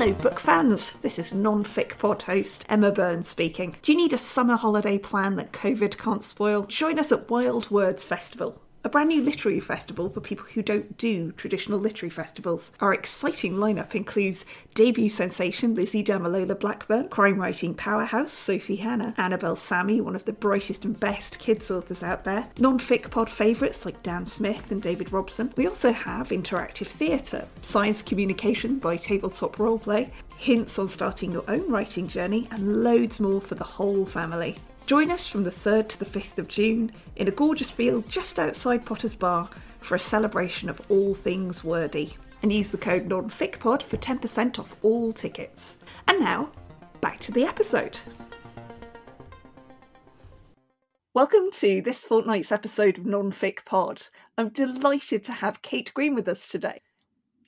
Hello, book fans. This is non-fic pod host Emma Byrne speaking. Do you need a summer holiday plan that COVID can't spoil? Join us at Wild Words Festival brand new literary festival for people who don't do traditional literary festivals. Our exciting lineup includes debut sensation Lizzie Damilola Blackburn, crime writing powerhouse Sophie Hannah, Annabelle Sami, one of the brightest and best kids authors out there, non-fic pod favourites like Dan Smith and David Robson. We also have interactive theatre, science communication by Tabletop Roleplay, hints on starting your own writing journey, and loads more for the whole family. Join us from the 3rd to the 5th of June in a gorgeous field just outside Potter's Bar for a celebration of all things wordy. And use the code NONFICPOD for 10% off all tickets. And now, back to the episode. Welcome to this fortnight's episode of NonFic Pod. I'm delighted to have Kate Greene with us today.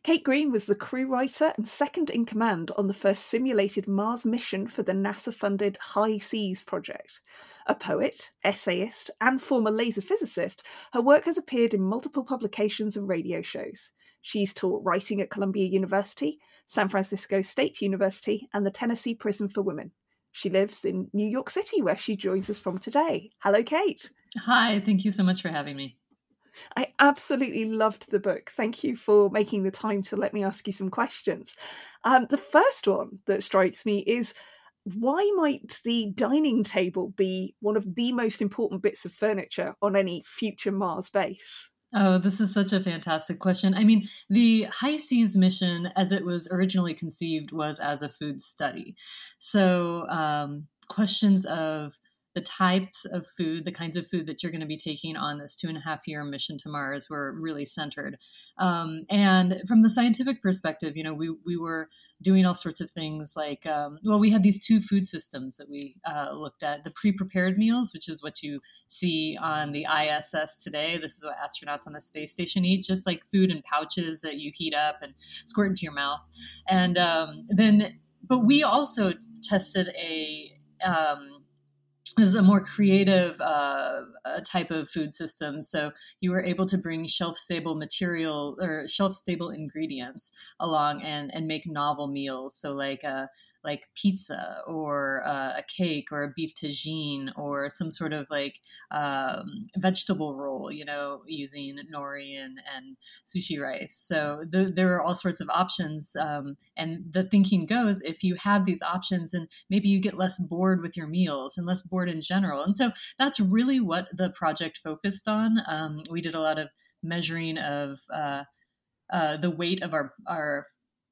Kate Greene was the crew writer and second in command on the first simulated Mars mission for the NASA funded HI-SEAS project. A poet, essayist, and former laser physicist, her work has appeared in multiple publications and radio shows. She's taught writing at Columbia University, San Francisco State University, and the Tennessee Prison for Women. She lives in New York City, where she joins us from today. Hello, Kate. Hi, thank you so much for having me. I absolutely loved the book. Thank you for making the time to let me ask you some questions. Um, the first one that strikes me is why might the dining table be one of the most important bits of furniture on any future Mars base? Oh, this is such a fantastic question. I mean, the HI-SEAS mission, as it was originally conceived, was as a food study. So, um, questions of the types of food, the kinds of food that you're going to be taking on this two and a half year mission to Mars were really centered. Um, and from the scientific perspective, you know, we, we were doing all sorts of things like, um, well, we had these two food systems that we uh, looked at the pre prepared meals, which is what you see on the ISS today. This is what astronauts on the space station eat, just like food in pouches that you heat up and squirt into your mouth. And um, then, but we also tested a, um, this is a more creative uh, type of food system. So you were able to bring shelf stable material or shelf stable ingredients along and, and make novel meals. So like uh, like pizza or uh, a cake or a beef tagine or some sort of like um, vegetable roll, you know, using nori and, and sushi rice. So the, there are all sorts of options. Um, and the thinking goes if you have these options, and maybe you get less bored with your meals and less bored in general. And so that's really what the project focused on. Um, we did a lot of measuring of uh, uh, the weight of our, our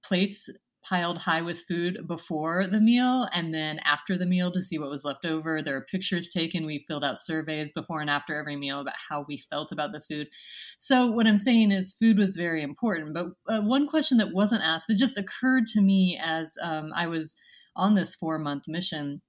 plates piled high with food before the meal and then after the meal to see what was left over. There are pictures taken. We filled out surveys before and after every meal about how we felt about the food. So, what I'm saying is, food was very important. But uh, one question that wasn't asked that just occurred to me as um, I was on this four month mission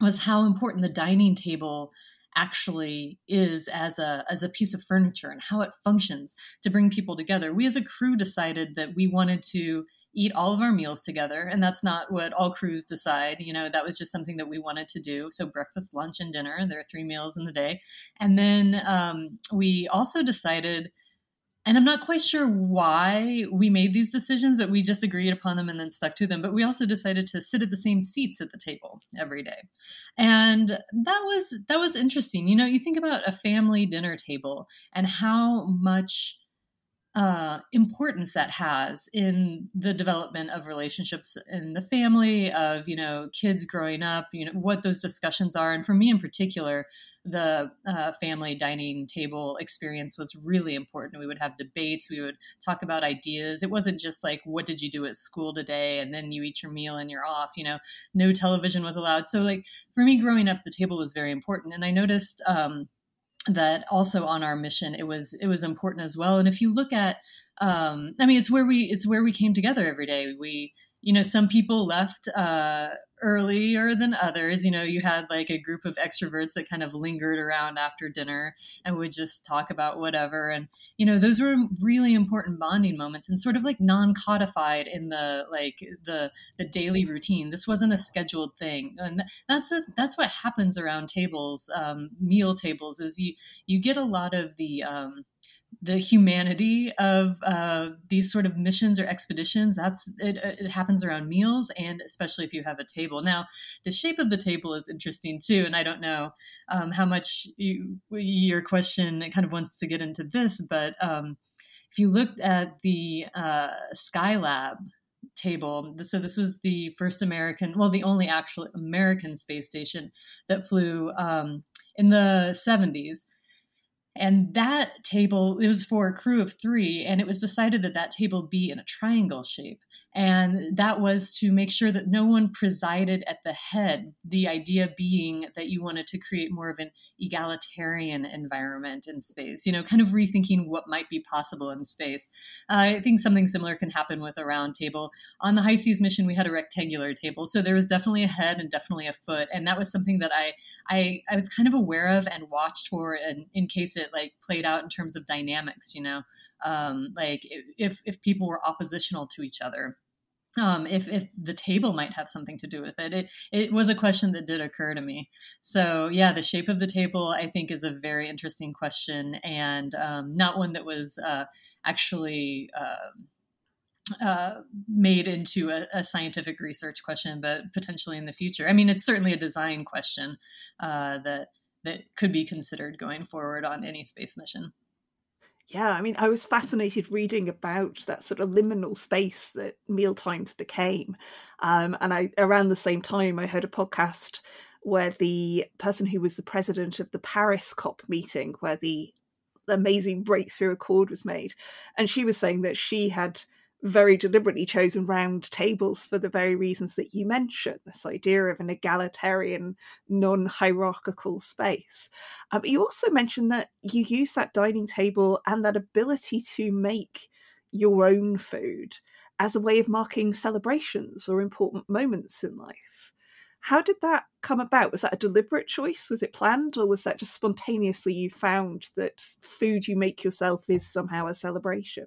was how important the dining table actually is as a as a piece of furniture and how it functions to bring people together. We as a crew decided that we wanted to eat all of our meals together. And that's not what all crews decide. You know, that was just something that we wanted to do. So breakfast, lunch, and dinner. There are three meals in the day. And then um, we also decided, and I'm not quite sure why we made these decisions, but we just agreed upon them and then stuck to them. But we also decided to sit at the same seats at the table every day. And that was that was interesting. You know, you think about a family dinner table and how much uh, importance that has in the development of relationships in the family, of you know kids growing up, you know what those discussions are, and for me in particular, the uh, family dining table experience was really important. We would have debates, we would talk about ideas. It wasn't just like what did you do at school today, and then you eat your meal and you're off. You know, no television was allowed. So like for me, growing up, the table was very important, and I noticed. Um, that also on our mission it was it was important as well. And if you look at um i mean it's where we it's where we came together every day. We you know some people left uh earlier than others. You know, you had like a group of extroverts that kind of lingered around after dinner and would just talk about whatever. And, you know, those were really important bonding moments and sort of like non-codified in the like the the daily routine. This wasn't a scheduled thing. And that's a, that's what happens around tables, um, meal tables is you you get a lot of the um, the humanity of uh, these sort of missions or expeditions that's it, it, happens around meals and especially if you have a table. Now the shape of the table is interesting too and i don't know um, how much you, your question kind of wants to get into this but um, if you looked at the uh, skylab table so this was the first american well the only actual american space station that flew um, in the 70s and that table, it was for a crew of three, and it was decided that that table be in a triangle shape. And that was to make sure that no one presided at the head. The idea being that you wanted to create more of an egalitarian environment in space, you know, kind of rethinking what might be possible in space. Uh, I think something similar can happen with a round table. On the HI-SEAS mission, we had a rectangular table. So there was definitely a head and definitely a foot. And that was something that I I, I was kind of aware of and watched for in, in case it like played out in terms of dynamics, you know, um, like if, if people were oppositional to each other. Um, if, if the table might have something to do with it. it. It was a question that did occur to me. So, yeah, the shape of the table, I think, is a very interesting question and um, not one that was uh, actually. Uh, uh, made into a, a, scientific research question, but potentially in the future. I mean, it's certainly a design question uh, that that could be considered going forward on any space mission. Yeah, I mean, I was fascinated reading about that sort of liminal space that mealtimes became, um, and I around the same time I heard a podcast where the person who was the president of the Paris COP meeting, where the amazing breakthrough accord was made, and she was saying that she had very deliberately chosen round tables for the very reasons that you mentioned this idea of an egalitarian, non hierarchical space. Um, you also mentioned that you use that dining table and that ability to make your own food as a way of marking celebrations or important moments in life. How did that come about? Was that a deliberate choice? Was it planned? Or was that just spontaneously you found that food you make yourself is somehow a celebration?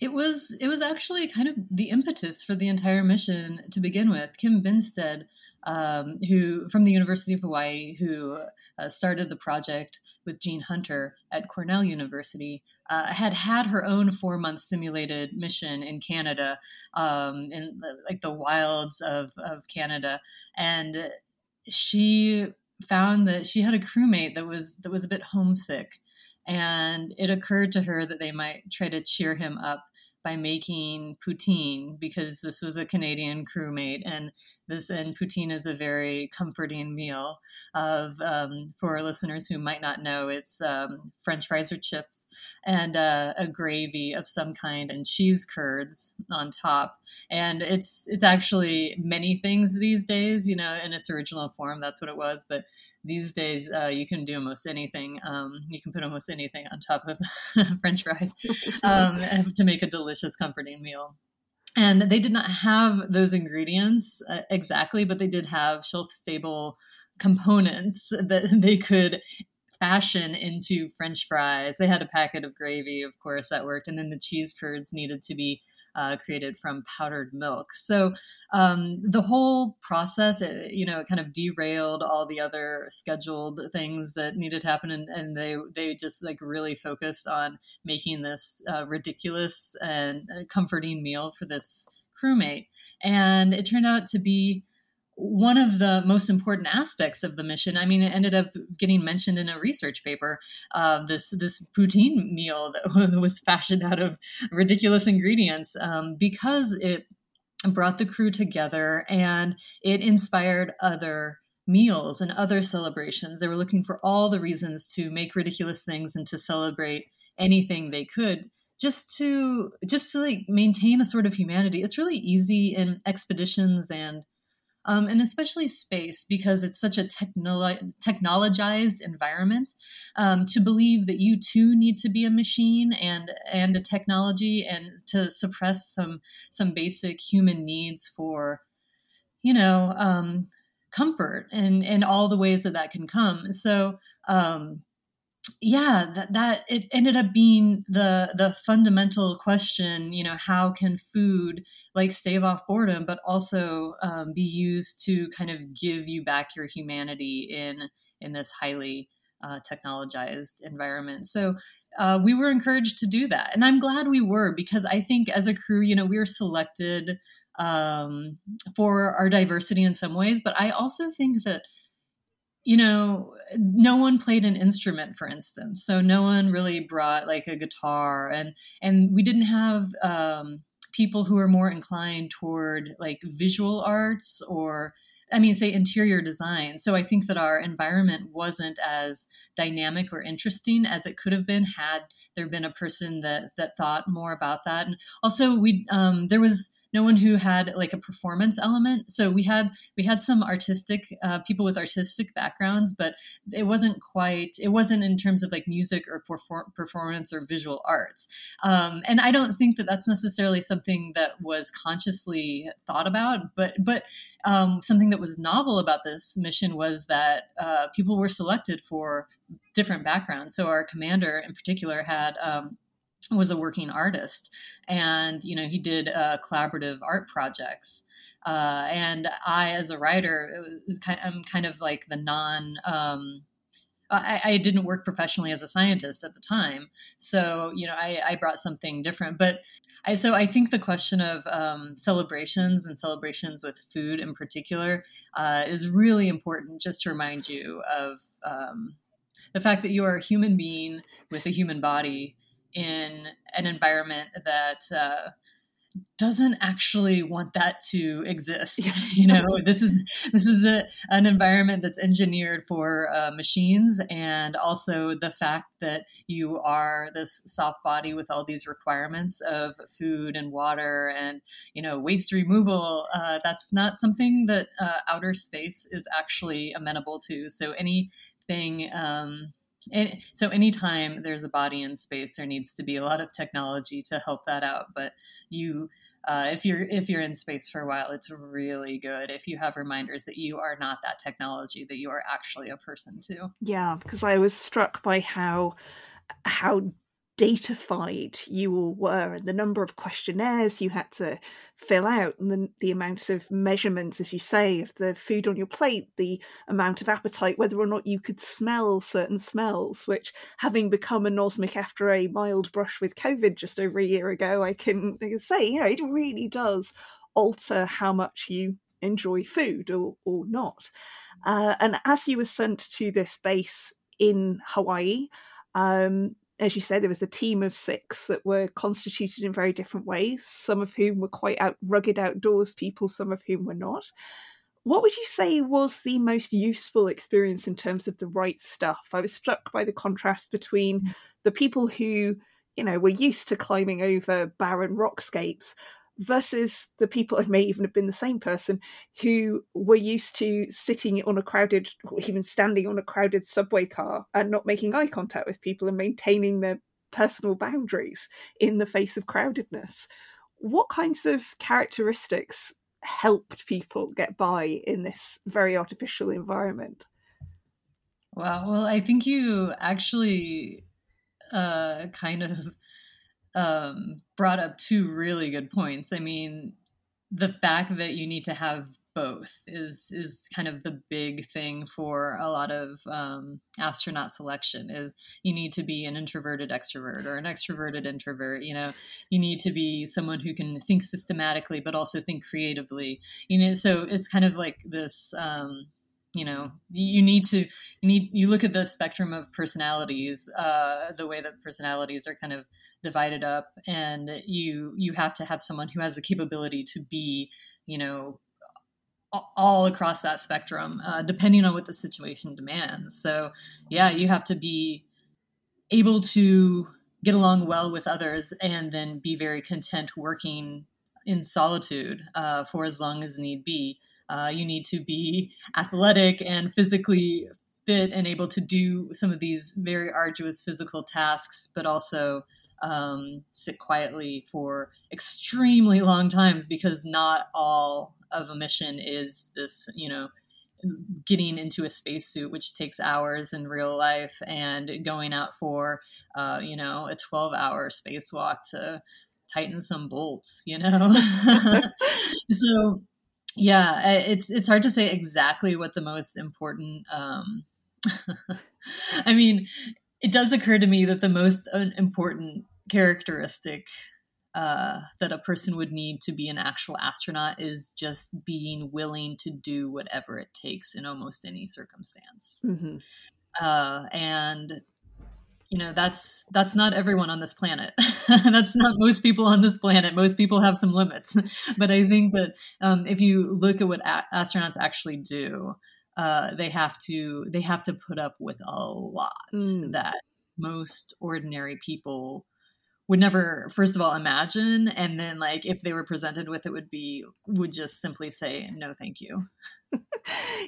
It was it was actually kind of the impetus for the entire mission to begin with. Kim Binsted, um, who from the University of Hawaii, who uh, started the project with Jean Hunter at Cornell University, uh, had had her own four month simulated mission in Canada, um, in like the wilds of of Canada, and she found that she had a crewmate that was that was a bit homesick and it occurred to her that they might try to cheer him up by making poutine because this was a Canadian crewmate and this and poutine is a very comforting meal of um, for listeners who might not know it's um, French fries or chips and uh, a gravy of some kind and cheese curds on top. And it's it's actually many things these days you know in its original form that's what it was but these days uh, you can do almost anything. Um, you can put almost anything on top of French fries um, to make a delicious, comforting meal. And they did not have those ingredients uh, exactly, but they did have shelf stable components that they could fashion into French fries. They had a packet of gravy, of course, that worked, and then the cheese curds needed to be uh, created from powdered milk. So um, the whole process, it, you know, it kind of derailed all the other scheduled things that needed to happen, and, and they they just like really focused on making this uh, ridiculous and uh, comforting meal for this crewmate. And it turned out to be one of the most important aspects of the mission. I mean, it ended up getting mentioned in a research paper. Uh, this this poutine meal that was fashioned out of ridiculous ingredients um, because it brought the crew together and it inspired other meals and other celebrations. They were looking for all the reasons to make ridiculous things and to celebrate anything they could just to just to like maintain a sort of humanity. It's really easy in expeditions and um, and especially space because it's such a technolo- technologized environment um, to believe that you too need to be a machine and and a technology and to suppress some some basic human needs for you know um, comfort and and all the ways that that can come. So um, yeah that that it ended up being the the fundamental question you know how can food like stave off boredom but also um, be used to kind of give you back your humanity in in this highly uh, technologized environment. So uh, we were encouraged to do that. And I'm glad we were because I think as a crew, you know, we were selected um, for our diversity in some ways, but I also think that you know, no one played an instrument, for instance. So no one really brought like a guitar, and and we didn't have um, people who are more inclined toward like visual arts or I mean, say interior design. So I think that our environment wasn't as dynamic or interesting as it could have been had there been a person that that thought more about that. And also, we um, there was no one who had like a performance element. So we had we had some artistic uh, people with artistic backgrounds, but it wasn't quite. It wasn't in terms of like music or perform- performance or visual arts. Um, and I don't think that that's necessarily something that was consciously thought about, but but um, something that was novel about this mission was that uh, people were selected for different backgrounds. So our commander in particular had um, was a working artist and you know he did uh, collaborative art projects. Uh, and i as a writer kind i'm kind of like the non um, I, I, didn't work professionally as a scientist at the time so you know i, I brought something different. But I, so I think the question of um, celebrations and celebrations with food in particular uh, is really important just to remind you of um, the fact that you are a human being with a human body in an environment that uh, doesn't actually want that to exist. you know, this is this is a, an environment that's engineered for uh, machines, and also the fact that you are this soft body with all these requirements of food and water and you know waste removal. Uh, that's not something that uh, outer space is actually amenable to. So anything. Um, and so anytime there's a body in space, there needs to be a lot of technology to help that out. But you, uh, if you're if you're in space for a while, it's really good if you have reminders that you are not that technology, that you are actually a person too. Yeah, because I was struck by how how datafied you all were and the number of questionnaires you had to fill out and the, the amount of measurements as you say of the food on your plate the amount of appetite whether or not you could smell certain smells which having become anosmic after a mild brush with covid just over a year ago i can, I can say you know it really does alter how much you enjoy food or, or not. Uh, and as you were sent to this base in hawaii um, as you say, there was a team of six that were constituted in very different ways, some of whom were quite out, rugged outdoors people, some of whom were not. What would you say was the most useful experience in terms of the right stuff? I was struck by the contrast between mm. the people who, you know, were used to climbing over barren rockscapes versus the people, it may even have been the same person, who were used to sitting on a crowded, or even standing on a crowded subway car and not making eye contact with people and maintaining their personal boundaries in the face of crowdedness. What kinds of characteristics helped people get by in this very artificial environment? Wow. Well, I think you actually uh, kind of um, brought up two really good points. I mean, the fact that you need to have both is is kind of the big thing for a lot of um, astronaut selection is you need to be an introverted extrovert or an extroverted introvert you know you need to be someone who can think systematically but also think creatively you know so it's kind of like this um, you know you need to you need you look at the spectrum of personalities uh, the way that personalities are kind of divided up and you you have to have someone who has the capability to be you know all across that spectrum uh, depending on what the situation demands. So yeah you have to be able to get along well with others and then be very content working in solitude uh, for as long as need be. Uh, you need to be athletic and physically fit and able to do some of these very arduous physical tasks but also um, sit quietly for extremely long times because not all of a mission is this, you know, getting into a spacesuit, which takes hours in real life, and going out for, uh, you know, a 12 hour spacewalk to tighten some bolts, you know? so, yeah, it's, it's hard to say exactly what the most important, um, I mean, it does occur to me that the most important characteristic uh, that a person would need to be an actual astronaut is just being willing to do whatever it takes in almost any circumstance. Mm-hmm. Uh, and you know that's that's not everyone on this planet that's not most people on this planet most people have some limits but i think that um, if you look at what a- astronauts actually do uh, they have to they have to put up with a lot mm. that most ordinary people would never first of all imagine and then like if they were presented with it would be would just simply say no thank you.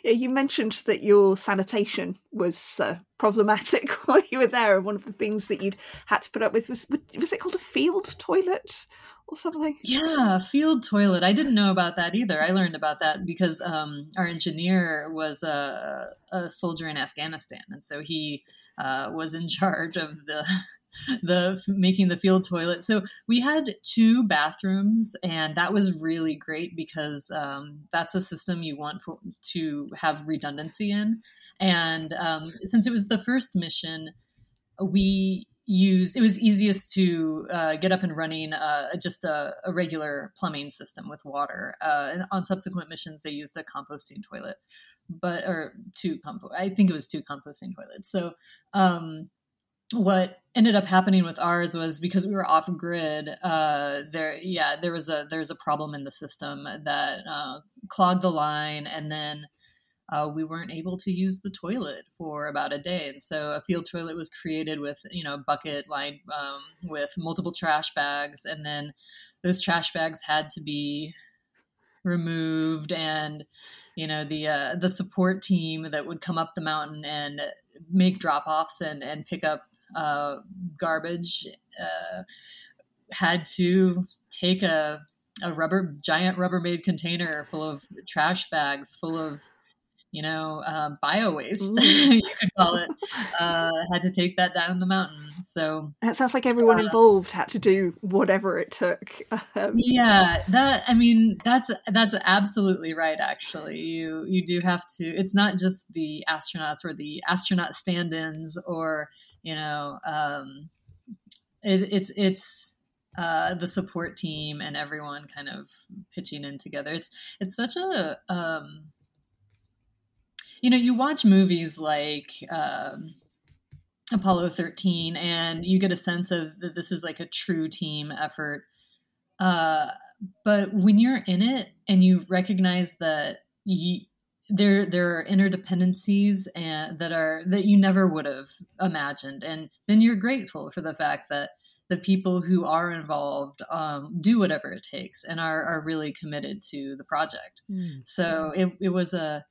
Yeah, you mentioned that your sanitation was uh, problematic while you were there and one of the things that you'd had to put up with was was it called a field toilet or something? Yeah field toilet. I didn't know about that either. I learned about that because um, our engineer was a, a soldier in afghanistan and so he uh, was in charge of the the making the field toilet. So we had two bathrooms, and that was really great because um, that's a system you want for, to have redundancy in. And um, since it was the first mission, we used it was easiest to uh, get up and running uh, just a, a, regular plumbing system with water. Uh, and on subsequent missions, they used a composting toilet, but or two compo. I think it was two composting toilets. So um, what ended up happening with ours was because we were off grid uh, there yeah there was a there was a problem in the system that uh, clogged the line and then uh, we weren't able to use the toilet for about a day. And so a field toilet was created with you know bucket lined um, with multiple trash bags and then those trash bags had to be removed and you know the uh, the support team that would come up the mountain and make drop offs and and pick up uh, garbage uh, had to take a, a rubber giant rubbermaid container full of trash bags full of you know uh, bio waste you could call it uh, had to take that down the mountain. So that sounds like everyone uh, involved had to do whatever it took um, yeah that i mean that's that's absolutely right actually. You you do have to it's not just the astronauts or the astronaut stand-ins or you know um, it, it's it's uh, the support team and everyone kind of pitching in together. It's it's such a um, you know you watch movies like um, apollo 13 and you get a sense of that this is like a true team effort uh, but when you're in it and you recognize that you, there there are interdependencies and that are that you never would have imagined and then you're grateful for the fact that the people who are involved um, do whatever it takes and are, are really committed to the project mm. so it, it was a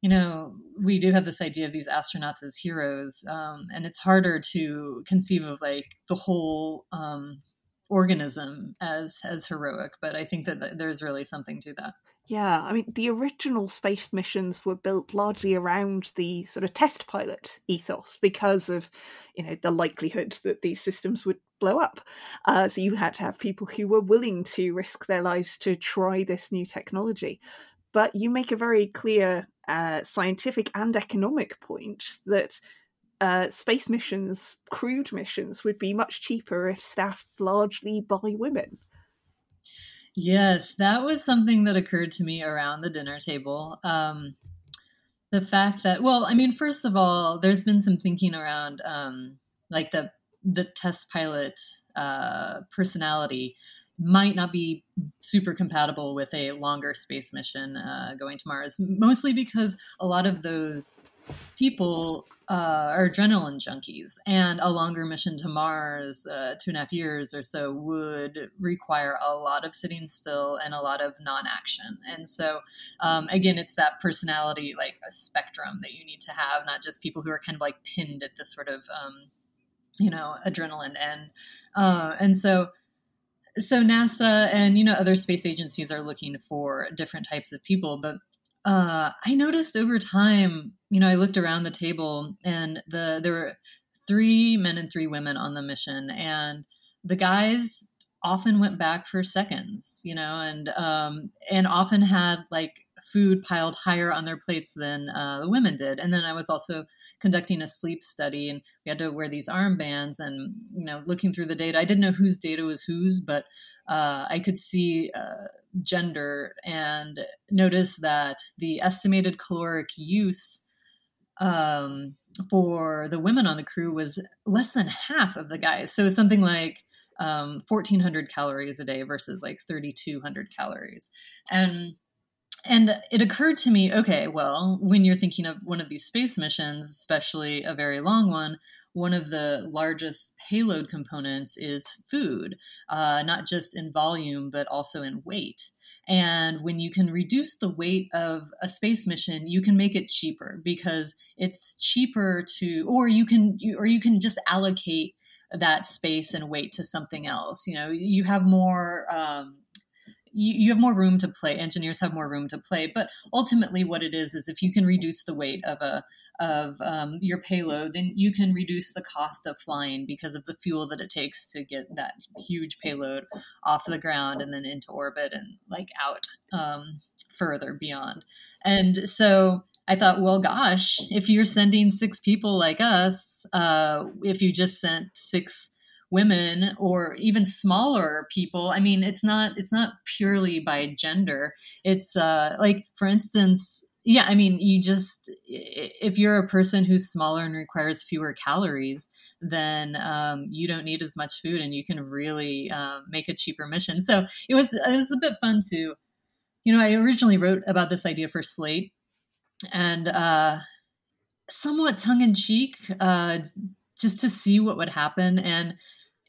you know we do have this idea of these astronauts as heroes um, and it's harder to conceive of like the whole um, organism as as heroic but i think that there's really something to that yeah, I mean, the original space missions were built largely around the sort of test pilot ethos because of, you know, the likelihood that these systems would blow up. Uh, so you had to have people who were willing to risk their lives to try this new technology. But you make a very clear uh, scientific and economic point that uh, space missions, crewed missions, would be much cheaper if staffed largely by women. Yes, that was something that occurred to me around the dinner table. Um, the fact that, well, I mean, first of all, there's been some thinking around um, like the the test pilot uh, personality might not be super compatible with a longer space mission uh, going to Mars, mostly because a lot of those people uh, are adrenaline junkies, and a longer mission to Mars, uh, two and a half years or so, would require a lot of sitting still and a lot of non-action. And so, um, again, it's that personality, like a spectrum that you need to have, not just people who are kind of like pinned at this sort of, um, you know, adrenaline end. Uh, and so, so NASA and you know other space agencies are looking for different types of people, but uh, I noticed over time, you know, I looked around the table and the there were three men and three women on the mission, and the guys often went back for seconds, you know, and um, and often had like food piled higher on their plates than uh, the women did. And then I was also conducting a sleep study, and we had to wear these armbands. And you know, looking through the data, I didn't know whose data was whose, but uh, I could see uh, gender and notice that the estimated caloric use um, for the women on the crew was less than half of the guys. So something like um, 1400 calories a day versus like 3200 calories. And and it occurred to me okay well when you're thinking of one of these space missions especially a very long one one of the largest payload components is food uh, not just in volume but also in weight and when you can reduce the weight of a space mission, you can make it cheaper because it's cheaper to, or you can, or you can just allocate that space and weight to something else. You know, you have more. Um, you, you have more room to play. Engineers have more room to play, but ultimately, what it is is if you can reduce the weight of a of um, your payload, then you can reduce the cost of flying because of the fuel that it takes to get that huge payload off the ground and then into orbit and like out um, further beyond. And so I thought, well, gosh, if you're sending six people like us, uh, if you just sent six women or even smaller people i mean it's not it's not purely by gender. It's uh like for instance yeah i mean you just if you're a person who's smaller and requires fewer calories then um, you don't need as much food and you can really um, make a cheaper mission. So it was it was a bit fun to you know i originally wrote about this idea for slate and uh, somewhat tongue-in-cheek uh, just to see what would happen. And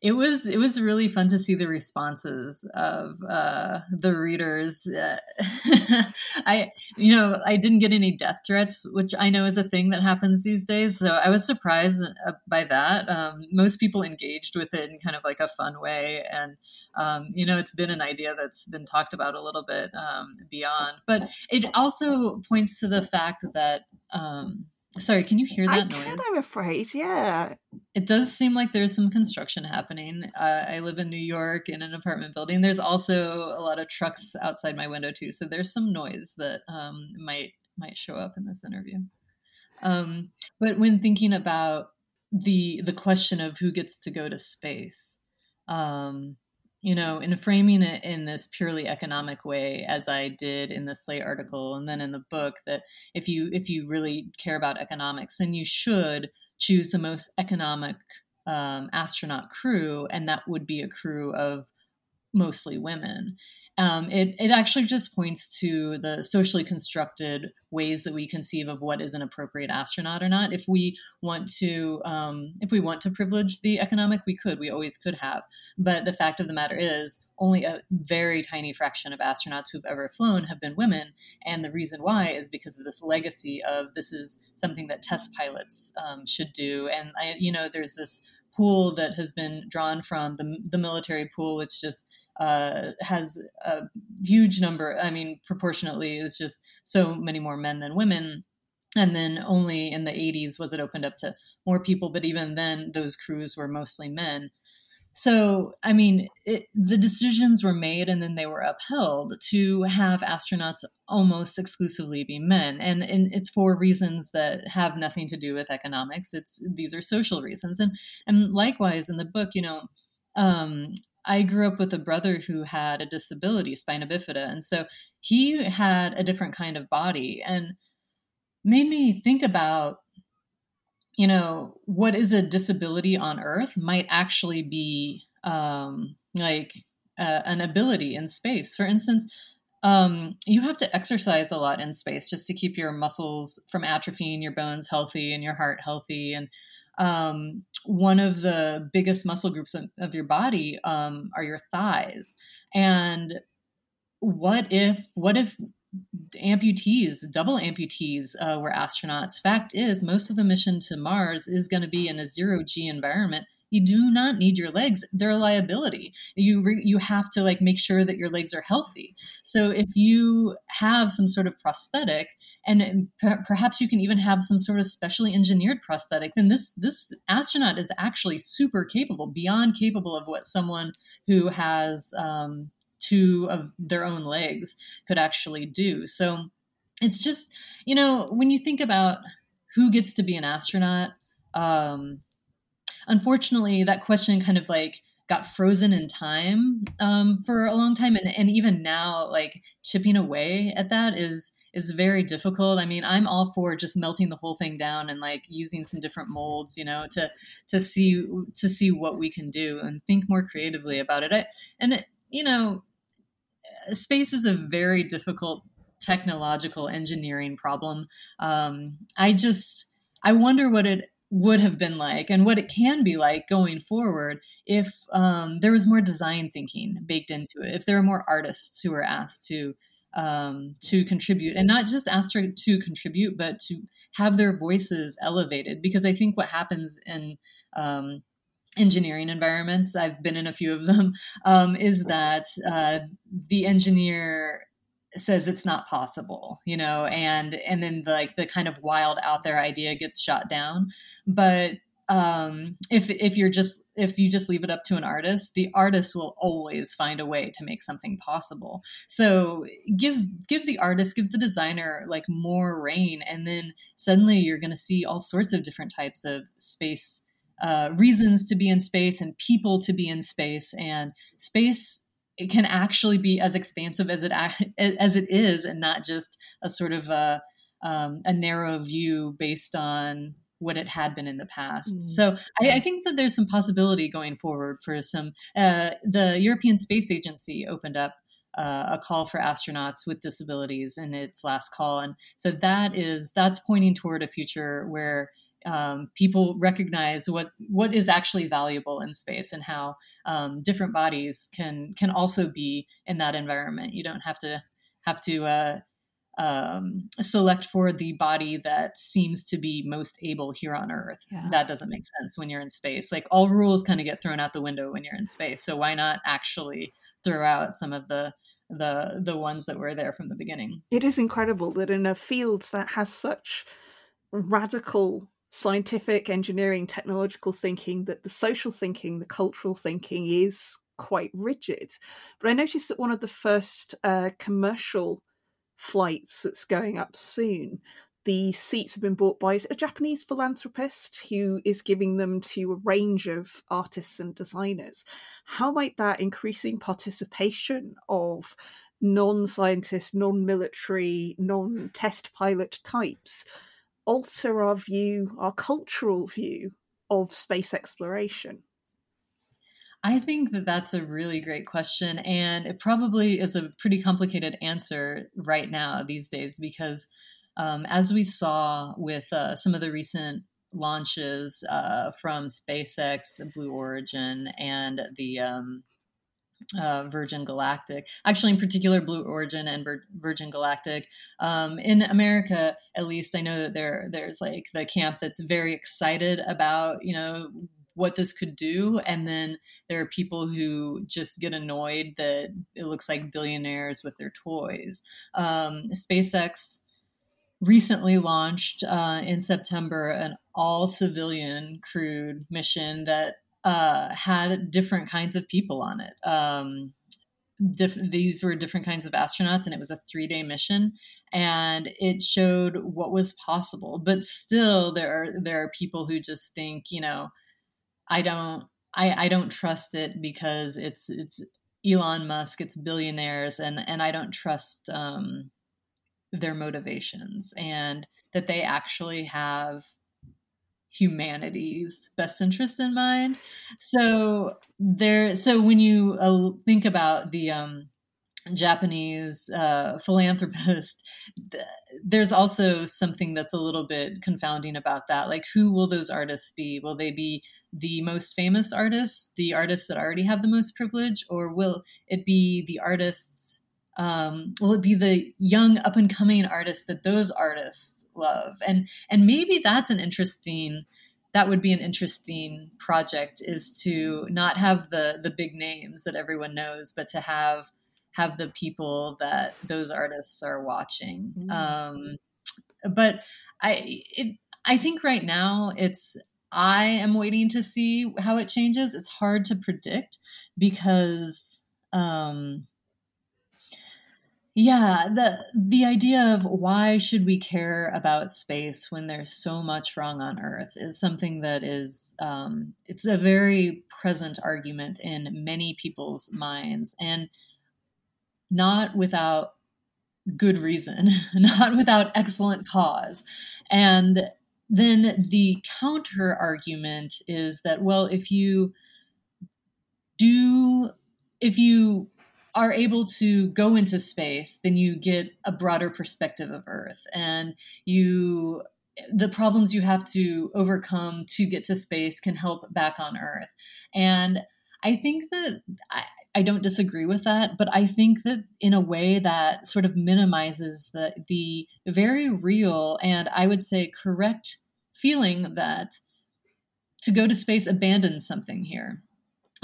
it was it was really fun to see the responses of uh, the readers. Uh, I you know I didn't get any death threats, which I know is a thing that happens these days. So I was surprised uh, by that. Um, most people engaged with it in kind of like a fun way, and um, you know it's been an idea that's been talked about a little bit um, beyond. But it also points to the fact that um, Sorry, can you hear that I noise? Can, I'm afraid, yeah. It does seem like there's some construction happening. Uh, I live in New York in an apartment building. There's also a lot of trucks outside my window too, so there's some noise that um, might might show up in this interview. Um, but when thinking about the the question of who gets to go to space, um, you know, in framing it in this purely economic way, as I did in the Slate article and then in the book, that if you if you really care about economics, then you should choose the most economic um, astronaut crew, and that would be a crew of mostly women um, it, it actually just points to the socially constructed ways that we conceive of what is an appropriate astronaut or not. If we want to, um, if we want to privilege the economic, we could. We always could have. But the fact of the matter is, only a very tiny fraction of astronauts who've ever flown have been women, and the reason why is because of this legacy of this is something that test pilots um, should do. And I, you know, there's this pool that has been drawn from the the military pool, which just uh, has a huge number. I mean, proportionately, is just so many more men than women. And then only in the 80s was it opened up to more people. But even then, those crews were mostly men. So, I mean, it, the decisions were made and then they were upheld to have astronauts almost exclusively be men. And, and it's for reasons that have nothing to do with economics. It's these are social reasons. And and likewise in the book, you know, um, I grew up with a brother who had a disability, spina bifida, and so he had a different kind of body and made me think about you know what is a disability on earth might actually be um, like uh, an ability in space. For instance um, you have to exercise a lot in space just to keep your muscles from atrophying your bones healthy and your heart healthy and um, one of the biggest muscle groups of, of your body um, are your thighs. And what if what if amputees, double amputees, uh, were astronauts? Fact is, most of the mission to Mars is going to be in a zero G environment you do not need your legs. They're a liability. You re- you have to like make sure that your legs are healthy. So if you have some sort of prosthetic and per- perhaps you can even have some sort of specially engineered prosthetic then this this astronaut is actually super capable beyond capable of what someone who has um, two of their own legs could actually do. So it's just you know when you think about who gets to be an astronaut um, unfortunately that question kind of like got frozen in time um, for a long time and, and even now like chipping away at that is is very difficult. I mean i'm all for just melting the whole thing down and like using some different molds you know to to see to see what we can do and think more creatively about it. I, and it, you know space is a very difficult technological engineering problem. Um, i just i wonder what it would have been like and what it can be like going forward if um, there was more design thinking baked into it if there are more artists who are asked to um, to contribute and not just asked to contribute but to have their voices elevated. Because i think what happens in um, engineering environments i've been in a few of them um, is that uh, the engineer says it's not possible you know and and then the, like the kind of wild out there idea gets shot down but um, if if you're just if you just leave it up to an artist, the artist will always find a way to make something possible. So give give the artist, give the designer like more reign, and then suddenly you're going to see all sorts of different types of space uh, reasons to be in space and people to be in space, and space it can actually be as expansive as it as it is, and not just a sort of a um, a narrow view based on what it had been in the past. Mm. So I, I, think that there's some possibility going forward for some. Uh, the European Space Agency opened up uh, a call for astronauts with disabilities in its last call, and so that is that's pointing toward a future where. Um, people recognize what what is actually valuable in space and how um, different bodies can can also be in that environment. You don't have to have to uh, um, select for the body that seems to be most able here on Earth. Yeah. That doesn't make sense when you're in space. Like all rules kind of get thrown out the window when you're in space. So why not actually throw out some of the the the ones that were there from the beginning? It is incredible that in a field that has such radical scientific engineering technological thinking that the social thinking the cultural thinking is quite rigid but i noticed that one of the first uh, commercial flights that's going up soon. The seats have been bought by a Japanese philanthropist who is giving them to a range of artists and designers. How might that increasing participation of non scientist, non military, non test pilot types alter our view, our cultural view of space exploration? I think that that's a really great question. And it probably is a pretty complicated answer right now these days because, um, as we saw with uh, some of the recent launches uh, from SpaceX, Blue Origin, and the um, uh, Virgin Galactic, actually, in particular, Blue Origin and Vir- Virgin Galactic. Um, in America, at least, I know that there there's like the camp that's very excited about you know what this could do. And then there are people who just get annoyed that it looks like billionaires with their toys. Um, SpaceX recently launched uh, in September an all civilian crewed mission that uh, had different kinds of people on it. Um, diff- these were different kinds of astronauts, and it was a three day mission, and it showed what was possible. But still, there are there are people who just think, you know, I don't I, I don't trust it because it's it's Elon Musk, it's billionaires, and and I don't trust um, their motivations and that they actually have humanity's best interests in mind. So there, so when you uh, think about the um, Japanese uh, philanthropist, there's also something that's a little bit confounding about that. Like, who will those artists be? Will they be the most famous artists, the artists that already have the most privilege, or will it be the artists? Um, will it be the young up and coming artists that those artists love? And and maybe that's an interesting that would be an interesting project is to not have the the big names that everyone knows, but to have have the people that those artists are watching. Mm. Um, but I it, I think right now it's I am waiting to see how it changes. It's hard to predict because um, Yeah, the the idea of why should we care about space when there's so much wrong on Earth is something that is um, it's a very present argument in many people's minds, and not without good reason, not without excellent cause. And then the counter argument is that well, if you do if you are able to go into space, then you get a broader perspective of Earth, and you the problems you have to overcome to get to space can help back on Earth. And I think that I, I don't disagree with that, but I think that in a way that sort of minimizes the the very real and I would say correct feeling that to go to space abandons something here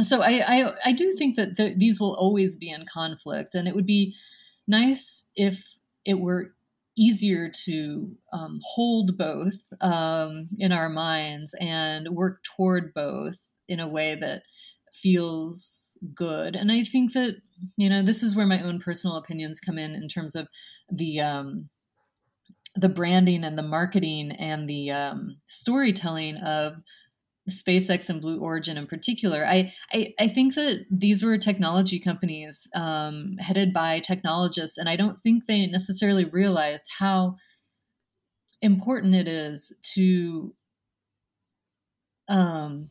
so I, I, I do think that th- these will always be in conflict, and it would be nice if it were easier to um, hold both um, in our minds and work toward both in a way that feels good. And I think that you know this is where my own personal opinions come in in terms of the um, the branding and the marketing and the um, storytelling of SpaceX and Blue Origin in particular, I, I, I think that these were technology companies um, headed by technologists, and I don't think they necessarily realized how important it is to um,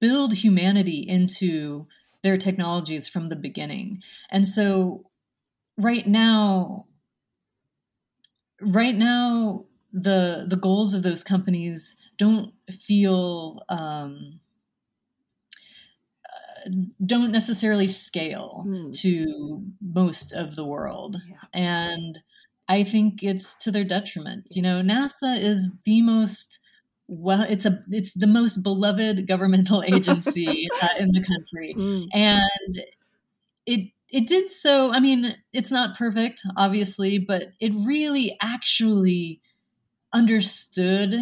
build humanity into their technologies from the beginning. And so, right now, right now, the the goals of those companies don't feel um, uh, don't necessarily scale mm. to most of the world yeah. and i think it's to their detriment you know nasa is the most well it's a it's the most beloved governmental agency uh, in the country mm. and it it did so i mean it's not perfect obviously but it really actually understood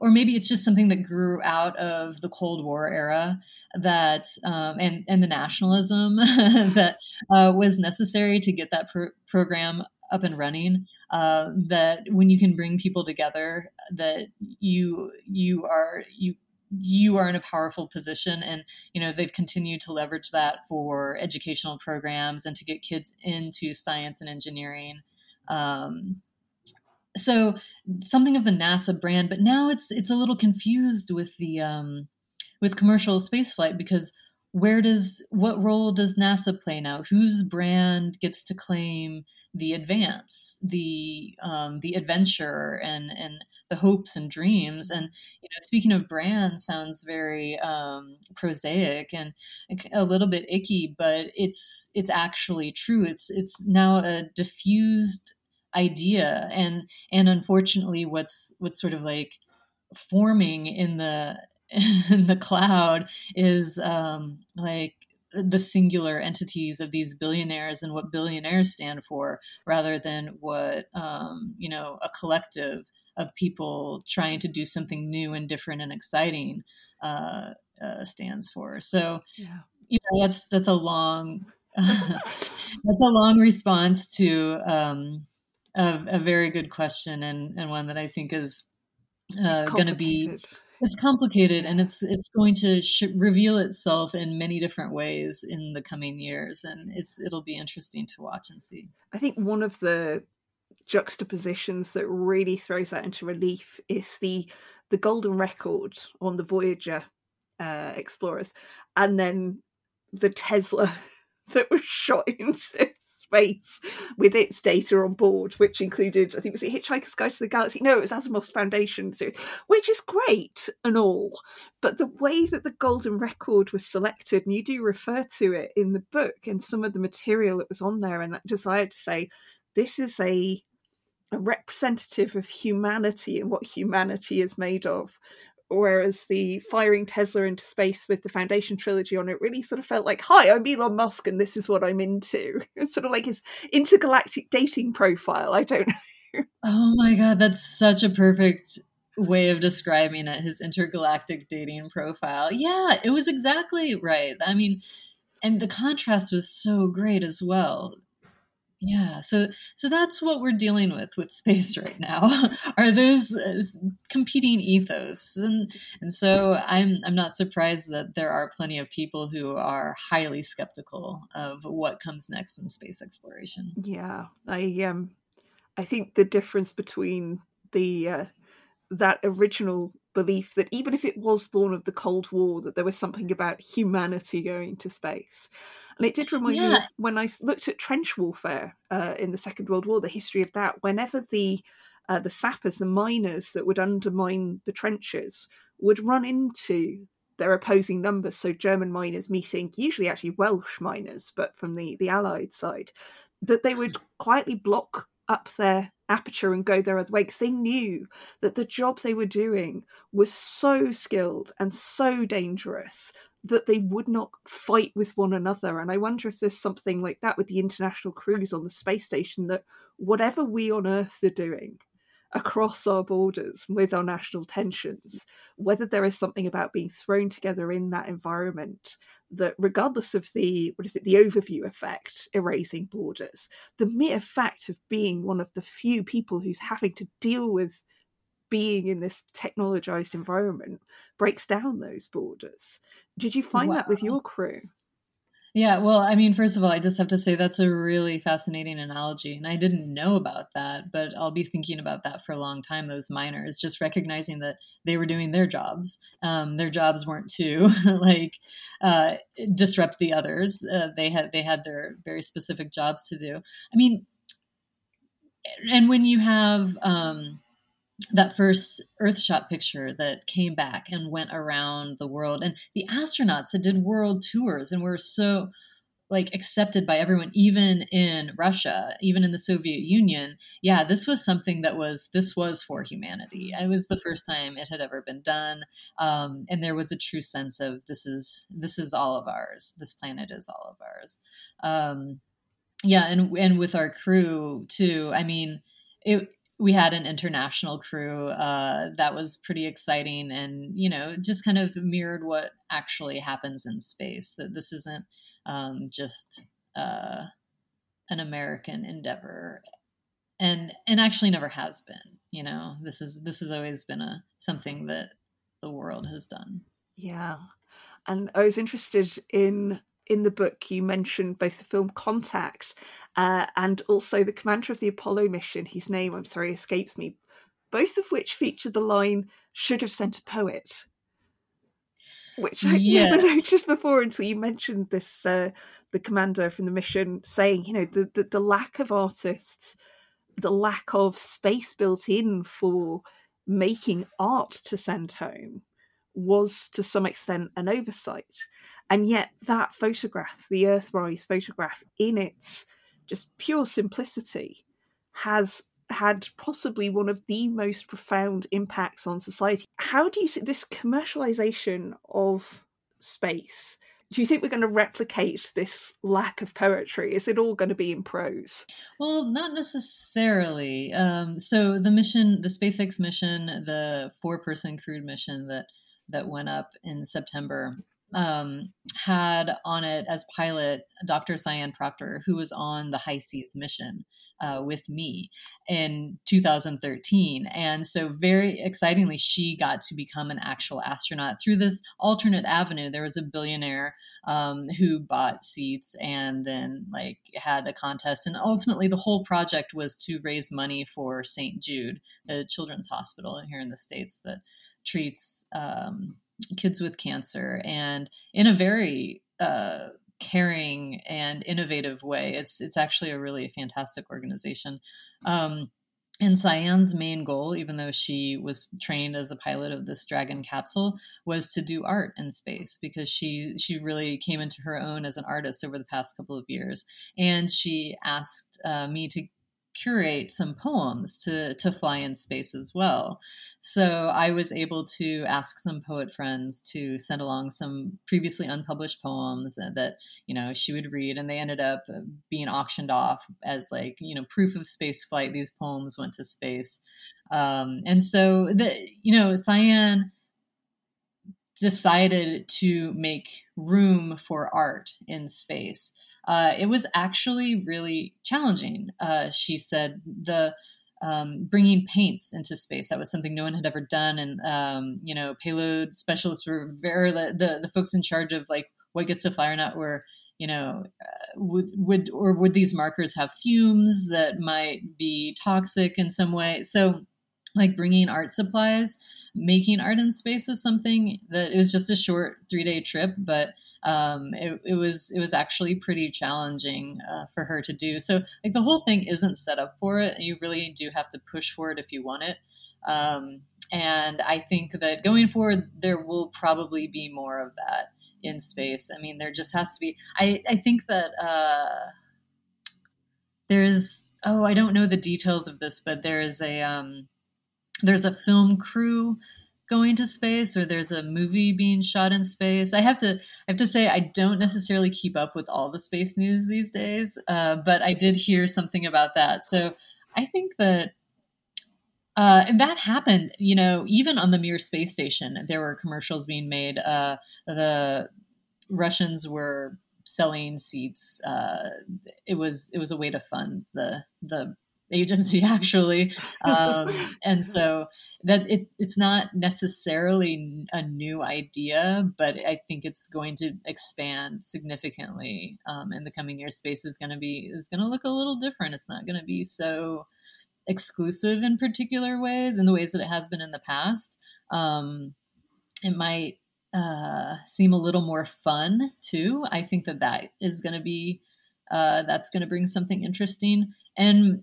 or maybe it's just something that grew out of the Cold War era that um, and and the nationalism that uh, was necessary to get that pro- program up and running. Uh, that when you can bring people together, that you you are you you are in a powerful position and you know they've continued to leverage that for educational programs and to get kids into science and engineering um, so something of the NASA brand, but now it's it's a little confused with the um, with commercial spaceflight because where does what role does NASA play now? Whose brand gets to claim the advance, the um, the adventure, and and the hopes and dreams? And you know, speaking of brand, sounds very um, prosaic and a little bit icky, but it's it's actually true. It's it's now a diffused idea. And and unfortunately what's what's sort of like forming in the in the cloud is um like the singular entities of these billionaires and what billionaires stand for rather than what um you know a collective of people trying to do something new and different and exciting uh, uh stands for. So yeah. you know that's that's a long that's a long response to um a, a very good question and, and one that I think is uh, going to be it's complicated and it's it's going to sh- reveal itself in many different ways in the coming years and it's it'll be interesting to watch and see. I think one of the juxtapositions that really throws that into relief is the the golden record on the voyager uh, explorers and then the tesla that was shot into space with its data on board, which included, I think, was it Hitchhiker's Guide to the Galaxy? No, it was Asimov's Foundation which is great and all. But the way that the Golden Record was selected, and you do refer to it in the book and some of the material that was on there, and that desire to say, this is a a representative of humanity and what humanity is made of whereas the firing Tesla into space with the Foundation trilogy on it really sort of felt like, "Hi, I'm Elon Musk, and this is what I'm into." It's sort of like his intergalactic dating profile. I don't know. Oh my god, that's such a perfect way of describing it. His intergalactic dating profile. Yeah, it was exactly right. I mean, and the contrast was so great as well. Yeah, so so that's what we're dealing with with space right now. Are those uh, competing ethos, and and so I'm I'm not surprised that there are plenty of people who are highly skeptical of what comes next in space exploration. Yeah, I um, I think the difference between the uh, that original belief that even if it was born of the Cold War, that there was something about humanity going to space. And it did remind yeah. me of when I looked at trench warfare uh, in the Second World War, the history of that. Whenever the uh, the sappers, the miners that would undermine the trenches, would run into their opposing numbers. So German miners meeting usually actually Welsh miners, but from the the Allied side, that they would quietly block up their aperture and go their other way because they knew that the job they were doing was so skilled and so dangerous that they would not fight with one another. And I wonder if there's something like that with the international crews on the space station that whatever we on Earth are doing, across our borders with our national tensions, whether there is something about being thrown together in that environment that, regardless of the what is it, the overview effect, erasing borders, the mere fact of being one of the few people who's having to deal with being in this technologized environment breaks down those borders. Did you find wow. that with your crew? Yeah, well, I mean, first of all, I just have to say that's a really fascinating analogy. And I didn't know about that, but I'll be thinking about that for a long time. Those miners, just recognizing that they were doing their jobs. Um, their jobs weren't to like uh, disrupt the others. Uh, they had they had their very specific jobs to do. I mean, and when you have um, that first Earthshot picture that came back and went around the world, and the astronauts that did world tours and were so like accepted by everyone even in russia even in the soviet union yeah this was something that was this was for humanity. It was the first time it had ever been done um, and there was a true sense of this is this is all of ours. This planet is all of ours. Um, yeah and and with our crew too i mean it we had an international crew uh, that was pretty exciting and you know just kind of mirrored what actually happens in space that this isn't um, just uh, an american endeavor. And and actually never has been you know? This is this has always been a something that the world has done. Yeah. And i was interested in in the book you mentioned both the film Contact uh, and also the commander of the Apollo mission, whose name I'm sorry escapes me, both of which feature the line "should have sent a poet," which I yeah. never noticed before until you mentioned this. Uh, the commander from the mission saying, you know, the, the the lack of artists, the lack of space built in for making art to send home was to some extent an oversight. And yet, that photograph, the Earthrise photograph, in its just pure simplicity, has had possibly one of the most profound impacts on society. How do you see this commercialization of space? Do you think we're going to replicate this lack of poetry? Is it all going to be in prose? Well, not necessarily. Um, so the mission, the SpaceX mission, the four-person crewed mission that that went up in September, um, had on it as pilot Dr. Sian Proctor, who was on the HI-SEAS mission uh, with me in 2013. And so, very excitingly, she got to become an actual astronaut through this alternate avenue. There was a billionaire um, who bought seats and then, like, had a contest. And ultimately, the whole project was to raise money for St. Jude, the children's hospital here in the States that treats. Um, kids with cancer and in a very uh, caring and innovative way. It's it's actually a really fantastic organization. Um, and Sian's main goal, even though she was trained as a pilot of this Dragon capsule, was to do art in space because she she really came into her own as an artist over the past couple of years. And she asked uh, me to curate some poems to to fly in space as well. So I was able to ask some poet friends to send along some previously unpublished poems that you know she would read, and they ended up uh, being auctioned off as like you know proof of space flight. These poems went to space, um, and so the you know Sian decided to make room for art in space uh, it was actually really challenging. Uh, she said the um, bringing paints into space that was something no one had ever done, and um, you know, payload specialists were very the the folks in charge of like what gets to fly or not were you know, uh, would would or would these markers have fumes that might be toxic in some way? So, like bringing art supplies, making art in space is something that it was just a short three day trip, but um, it, it, was it was actually pretty challenging uh, for her to do. So like the whole thing isn't set up for it. You really do have to push for it if you want it. Um, and I think that going forward, there will probably be more of that in space. I mean, there just has to be. I I think that. Uh, there's oh I don't know the details of this, but there is a um, there's a film crew going to space or there's a movie being shot in space. I have to I have to say I don't necessarily keep up with all the space news these days, uh, but I did hear something about that. So I think that uh, that happened. You know, even on the Mir space station, there were commercials being made. Uh, the Russians were selling seats. Uh, it was it was a way to fund the the agency actually. Um, and so that it, it's not necessarily a new idea but i think it's going to expand significantly um, in the coming years space is going to be is going to look a little different. It's not going to be so exclusive in particular ways in the ways that it has been in the past. Um, it might uh, seem a little more fun too. I think that that is going to be uh, that's going to bring something interesting. And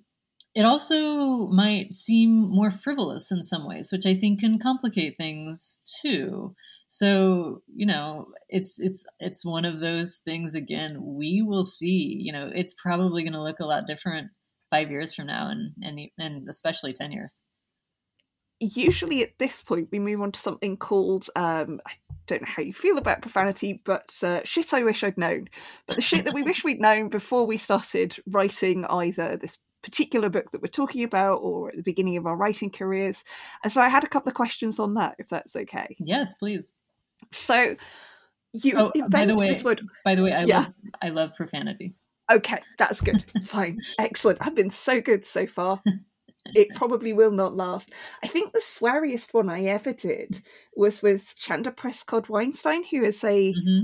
it also might seem more frivolous in some ways, which I think can complicate things too. So, you know, it's it's it's one of those things again, we will see, you know, it's probably going to look a lot different 5 years from now and and and especially 10 years. Usually at this point we move on to something called um I don't know how you feel about profanity, but uh, shit I wish I'd known. But the shit that we wish we'd known before we started writing either this particular book that we're talking about or at the beginning of our writing careers. And so I had a couple of questions on that, if that's okay. Yes, please. So you oh, by the way, this word. By the way, I yeah. love I love profanity. Okay, that's good. Fine. Excellent. I've been so good so far. it probably will not last. I think the sweariest one I ever did was with Chanda Prescod Weinstein, who is a, mm-hmm.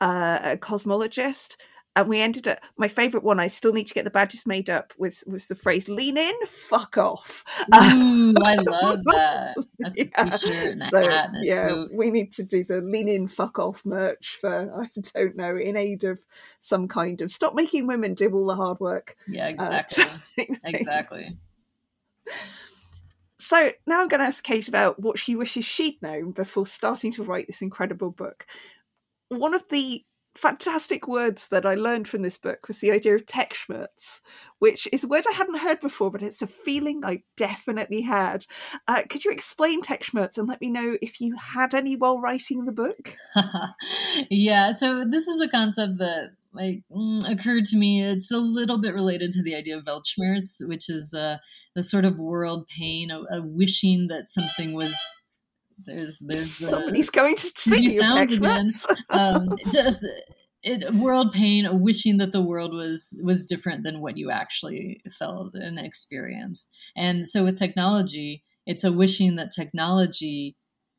uh, a cosmologist and we ended up my favorite one i still need to get the badges made up with was the phrase lean in fuck off. Ooh, i love that. That's yeah. so yeah we need to do the lean in fuck off merch for i don't know in aid of some kind of stop making women do all the hard work. Yeah exactly. uh, exactly. So now i'm going to ask kate about what she wishes she'd known before starting to write this incredible book. One of the fantastic words that I learned from this book was the idea of Techschmerz, which is a word I hadn't heard before, but it's a feeling I definitely had. Uh, could you explain Techschmerz and let me know if you had any while writing the book? yeah, so this is a concept that like mm, occurred to me. It's a little bit related to the idea of Weltschmerz, which is uh, the sort of world pain, a, a wishing that something was there's there's somebody's going to speak sounds again. um, just it, world pain, wishing that the world was was different than what you actually felt and experienced. And so with technology, it's a wishing that technology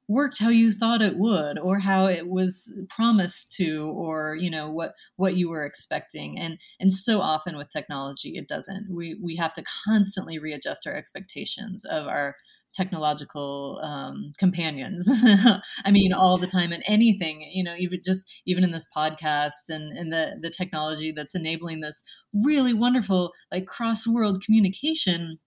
worked how you thought it would or how it was promised to or you know what what you were expecting and and so often with technology it doesn't we we have to constantly readjust our expectations of our technological um, companions. I mean, all the time and anything, you know, even just even in this podcast and, and the the technology that's enabling this really wonderful like cross world communication.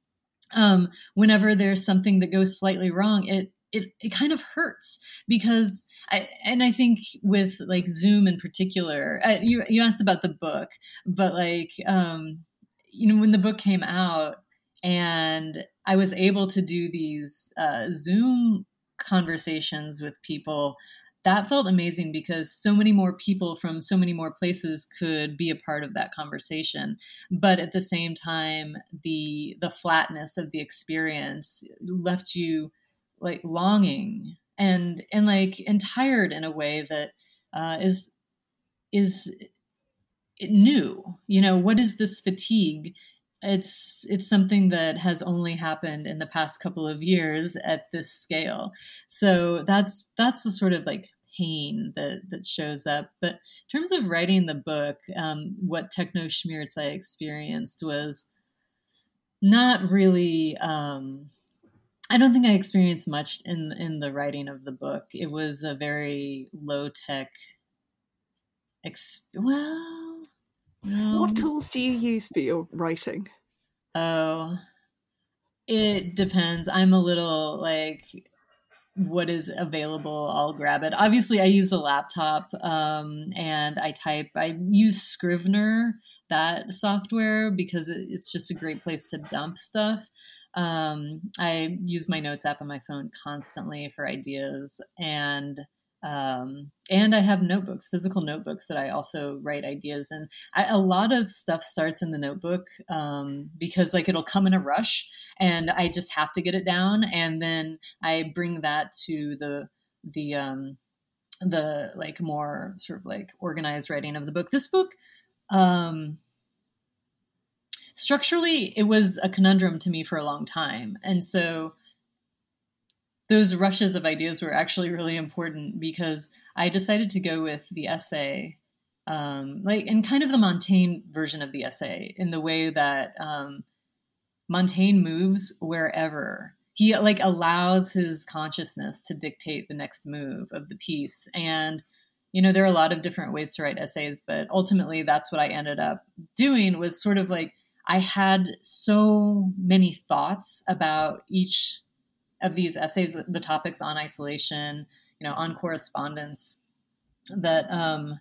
Um, whenever there's something that goes slightly wrong, it it, it kind of hurts because I, and I think with like Zoom in particular, uh, you, you asked about the book, but like, um, you know, when the book came out and I was able to do these uh, Zoom conversations with people. That felt amazing because so many more people from so many more places could be a part of that conversation. But at the same time, the the flatness of the experience left you like longing and and like and tired in a way that uh, is is new. You know, what is this fatigue? It's it's something that has only happened in the past couple of years at this scale. So that's that's the sort of like pain that that shows up. But in terms of writing the book, um, what Techno Schmiertz I experienced was not really. Um, I don't think I experienced much in in the writing of the book. It was a very low tech. Ex- well, no. what tools do you use for your writing? Oh, it depends. I'm a little like what is available i'll grab it obviously i use a laptop um, and i type i use scrivener that software because it, it's just a great place to dump stuff um, i use my notes app on my phone constantly for ideas and um, and I have notebooks, physical notebooks that I also write ideas in. I, a lot of stuff starts in the notebook um, because like it'll come in a rush, and I just have to get it down, and then I bring that to the the um, the like more sort of like organized writing of the book. This book, um, structurally, it was a conundrum to me for a long time, and so those rushes of ideas were actually really important because I decided to go with the essay, um, like in kind of the Montaigne version of the essay, in the way that um, Montaigne moves wherever. He like allows his consciousness to dictate the next move of the piece. And you know there are a lot of different ways to write essays but ultimately that's what i ended up doing was sort of like i had so many thoughts about each of these essays, the topics on isolation, you know, on correspondence, that um,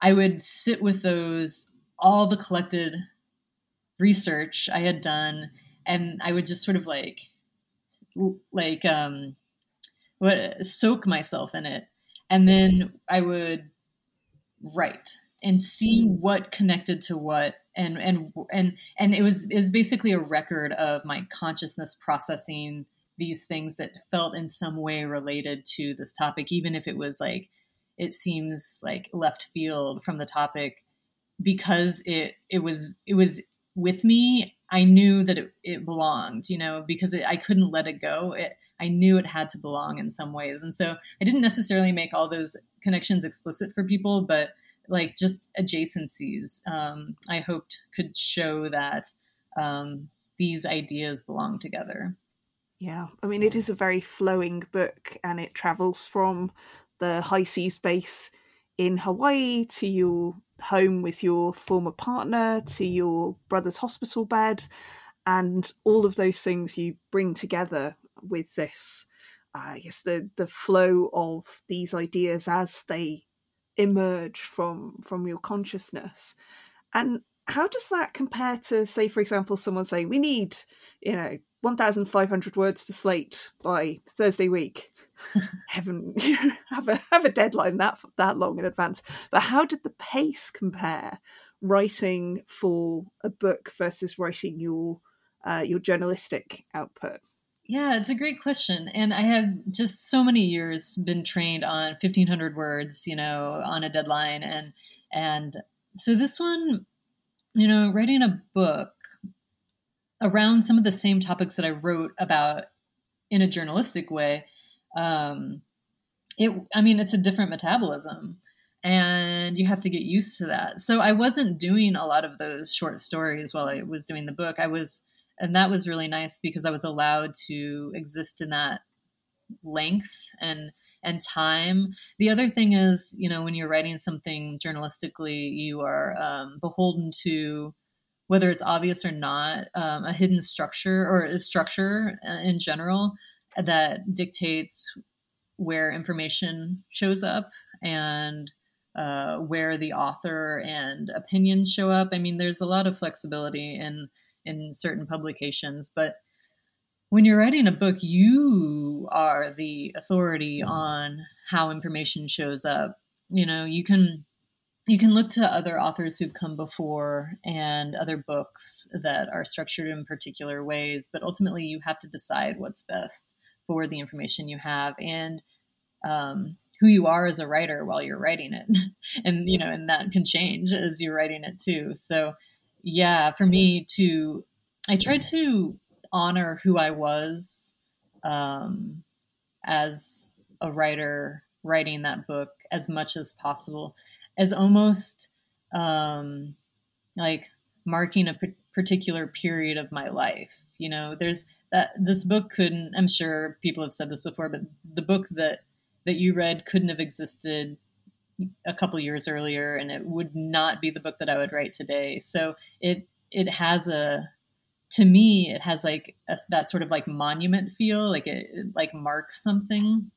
I would sit with those, all the collected research I had done, and I would just sort of like, like, um, what soak myself in it, and then I would write and see what connected to what and and and and it was was basically a record of my consciousness processing these things that felt in some way related to this topic, even if it was like it seems like left field from the topic, because it it was it was with me. I knew that it, it belonged, you know, because it, I couldn't let it go. It, I knew it had to belong in some ways, and so I didn't necessarily make all those connections explicit for people, but like just adjacencies. Um, I hoped could show that um, these ideas belong together. Yeah, I mean, it is a very flowing book and it travels from the HI-SEAS base in Hawaii to your home with your former partner to your brother's hospital bed and all of those things you bring together with this I guess the the flow of these ideas as they emerge from from your consciousness. And how does that compare to say for example someone saying we need you know 1,500 words for Slate by Thursday week. Heaven, have a have a deadline that that long in advance. But how did the pace compare writing for a book versus writing your uh, your journalistic output? Yeah, it's a great question. And I have just so many years been trained on 1500 words, you know, on a deadline and and so this one, you know, writing a book around some of the same topics that I wrote about in a journalistic way. Um, it, I mean, it's a different metabolism, and you have to get used to that. So I wasn't doing a lot of those short stories while I was doing the book. I was, and that was really nice because I was allowed to exist in that length and and time. The other thing is, you know, when you're writing something journalistically, you are um, beholden to whether it's obvious or not, um, a hidden structure or a structure uh, in general that dictates where information shows up and uh, where the author and opinions show up. I mean, there's a lot of flexibility in in certain publications, but when you're writing a book, you are the authority on how information shows up. You know, you can you can look to other authors who've come before and other books that are structured in particular ways, but ultimately you have to decide what's best for the information you have. And um, who you are as a writer while you're writing it and you know and that can change as you're writing it too so yeah for me to i tried to honor who i was um, as a writer writing that book as much as possible as almost um, like marking a particular period of my life you know there's that this book couldn't i'm sure people have said this before but the book that that you read couldn't have existed a couple years earlier and it would not be the book that I would write today. So it it has a to me it has like a, that sort of like monument feel like it, it like marks something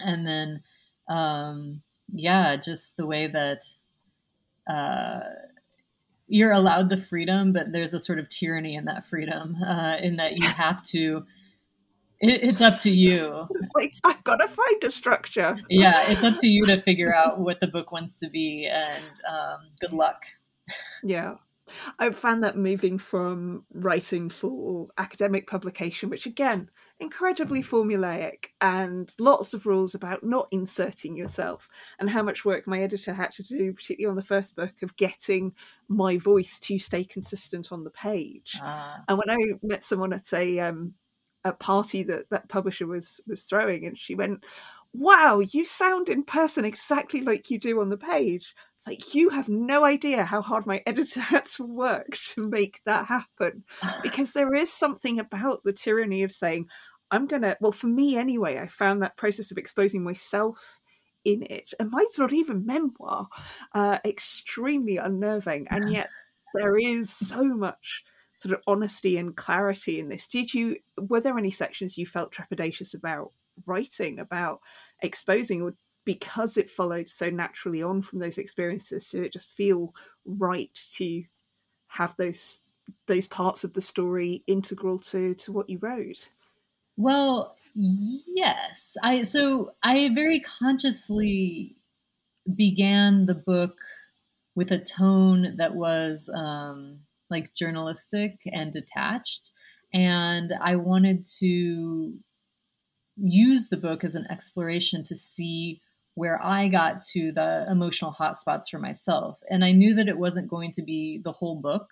and then um yeah just the way that uh you're allowed the freedom but there's a sort of tyranny in that freedom uh in that you have to it, it's up to you. like I've got to find a structure. yeah, it's up to you to figure out what the book wants to be, and um, good luck. Yeah. I've found that moving from writing for academic publication, which again, incredibly formulaic and lots of rules about not inserting yourself, and how much work my editor had to do, particularly on the first book, of getting my voice to stay consistent on the page. Ah. And when I met someone at a um, a party that that publisher was was throwing, and she went, "Wow, you sound in person exactly like you do on the page." Like you have no idea how hard my editor had to work to make that happen, because there is something about the tyranny of saying, "I'm gonna." Well, for me anyway, I found that process of exposing myself in it, and mine's not even memoir, uh, extremely unnerving, and yet there is so much sort of honesty and clarity in this. Did you were there any sections you felt trepidatious about writing, about exposing, or because it followed so naturally on from those experiences, did it just feel right to have those those parts of the story integral to to what you wrote? Well, yes. I so I very consciously began the book with a tone that was um, like journalistic and detached. And I wanted to use the book as an exploration to see where I got to the emotional hotspots for myself. And I knew that it wasn't going to be the whole book.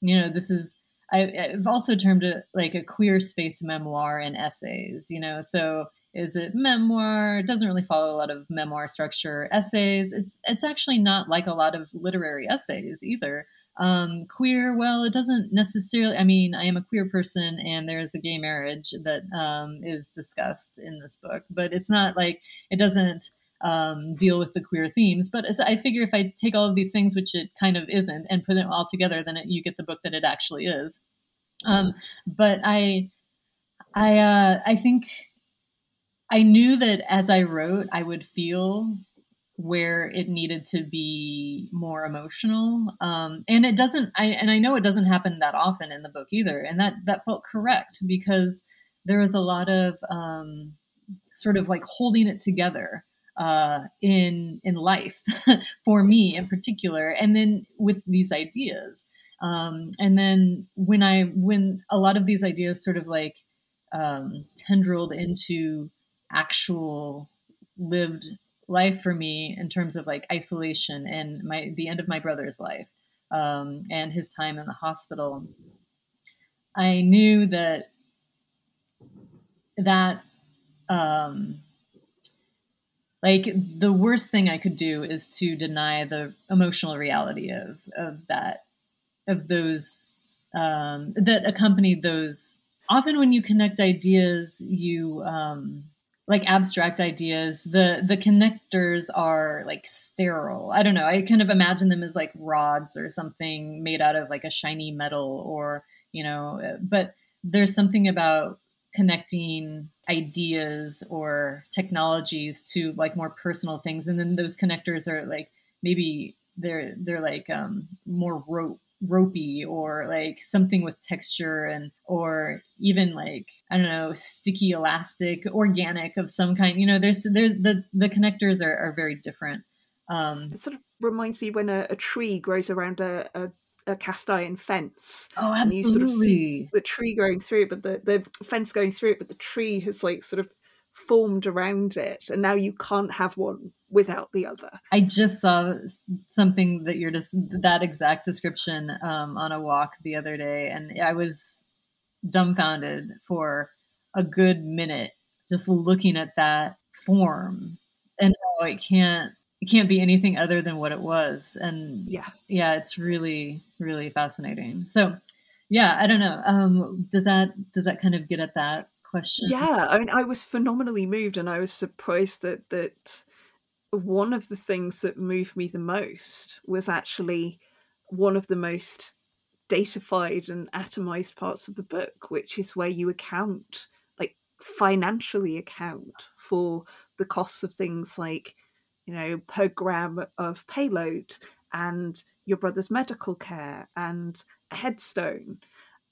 You know, this is, I, have also termed it like a queer space memoir and essays, you know, so is it memoir? It doesn't really follow a lot of memoir structure. Essays, it's it's actually not like a lot of literary essays either. Um, queer, well, it doesn't necessarily. I mean, I am a queer person, and there's a gay marriage that um, is discussed in this book, but it's not like it doesn't um, deal with the queer themes. But I figure if I take all of these things, which it kind of isn't, and put it all together, then it, you get the book that it actually is. Um, but I, I, uh, I think I knew that as I wrote, I would feel where it needed to be more emotional um, and it doesn't i and i know it doesn't happen that often in the book either and that that felt correct because there was a lot of um, sort of like holding it together uh, in in life for me in particular and then with these ideas. Um, and then when i when a lot of these ideas sort of like um, tendrilled into actual lived life for me in terms of like isolation and my the end of my brother's life um, and his time in the hospital i knew that that um, like the worst thing i could do is to deny the emotional reality of of that of those um, that accompanied those. Often when you connect ideas you um, like abstract ideas the the connectors are like sterile. I don't know. I kind of imagine them as like rods or something made out of like a shiny metal or you know but there's something about connecting ideas or technologies to like more personal things and then those connectors are like maybe they're they're like um more rope ropey or like something with texture and or even like I don't know sticky elastic organic of some kind. You know there's there's the the connectors are, are very different. Um it sort of reminds me when a, a tree grows around a, a a cast iron fence. Oh, absolutely. you sort of see the tree growing through it, but the, the fence going through it, but the tree has like sort of formed around it and now you can't have one without the other i just saw something that you're just that exact description um, on a walk the other day and i was dumbfounded for a good minute just looking at that form and how it can't it can't be anything other than what it was. And yeah. yeah it's really really fascinating. So yeah i don't know. Um does that does that kind of get at that question? Yeah i mean i was phenomenally moved and i was surprised that that one of the things that moved me the most was actually one of the most datafied and atomized parts of the book which is where you account like financially account for the costs of things like you know per gram of payload and your brother's medical care and a headstone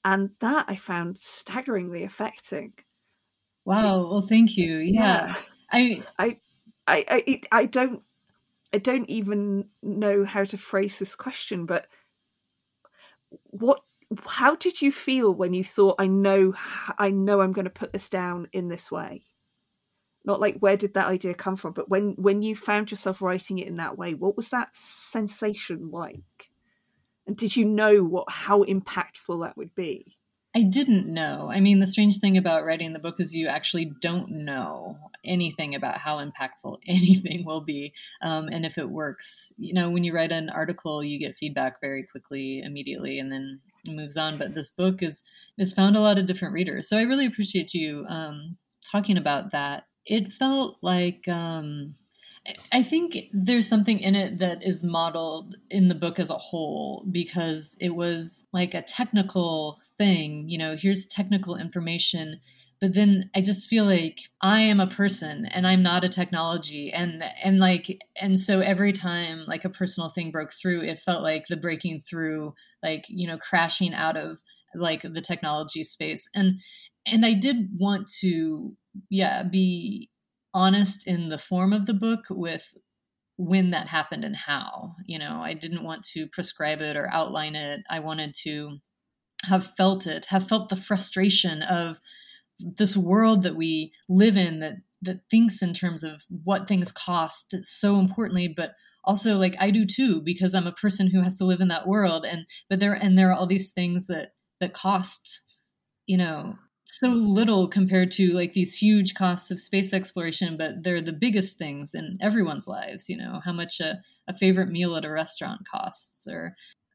and that i found staggeringly affecting Wow. Well, thank you. Yeah. yeah. I, I, I, I, I don't, I don't even know how to phrase this question, but what, how did you feel when you thought, I know, I know I'm going to put this down in this way? Not like where did that idea come from, but when when you found yourself writing it in that way, what was that sensation like? And did you know what how impactful that would be? I didn't know. I mean, the strange thing about writing the book is you actually don't know anything about how impactful anything will be um, and if it works. You know, when you write an article, you get feedback very quickly, immediately, and then moves on. But this book is has found a lot of different readers, so I really appreciate you um, talking about that. It felt like. Um, I think there's something in it that is modeled in the book as a whole because it was like a technical thing. You know, here's technical information, but then I just feel like I am a person and I'm not a technology, and and like and so every time like a personal thing broke through, it felt like the breaking through, like you know, crashing out of like the technology space, and and I did want to yeah be honest in the form of the book with when that happened and how. You know, I didn't want to prescribe it or outline it. I wanted to have felt it, have felt the frustration of this world that we live in that that thinks in terms of what things cost so importantly, but also like I do too because I'm a person who has to live in that world and but there and there are all these things that that cost you know so little compared to like these huge costs of space exploration, but they're the biggest things in everyone's lives. You know, how much a, a favorite meal at a restaurant costs, or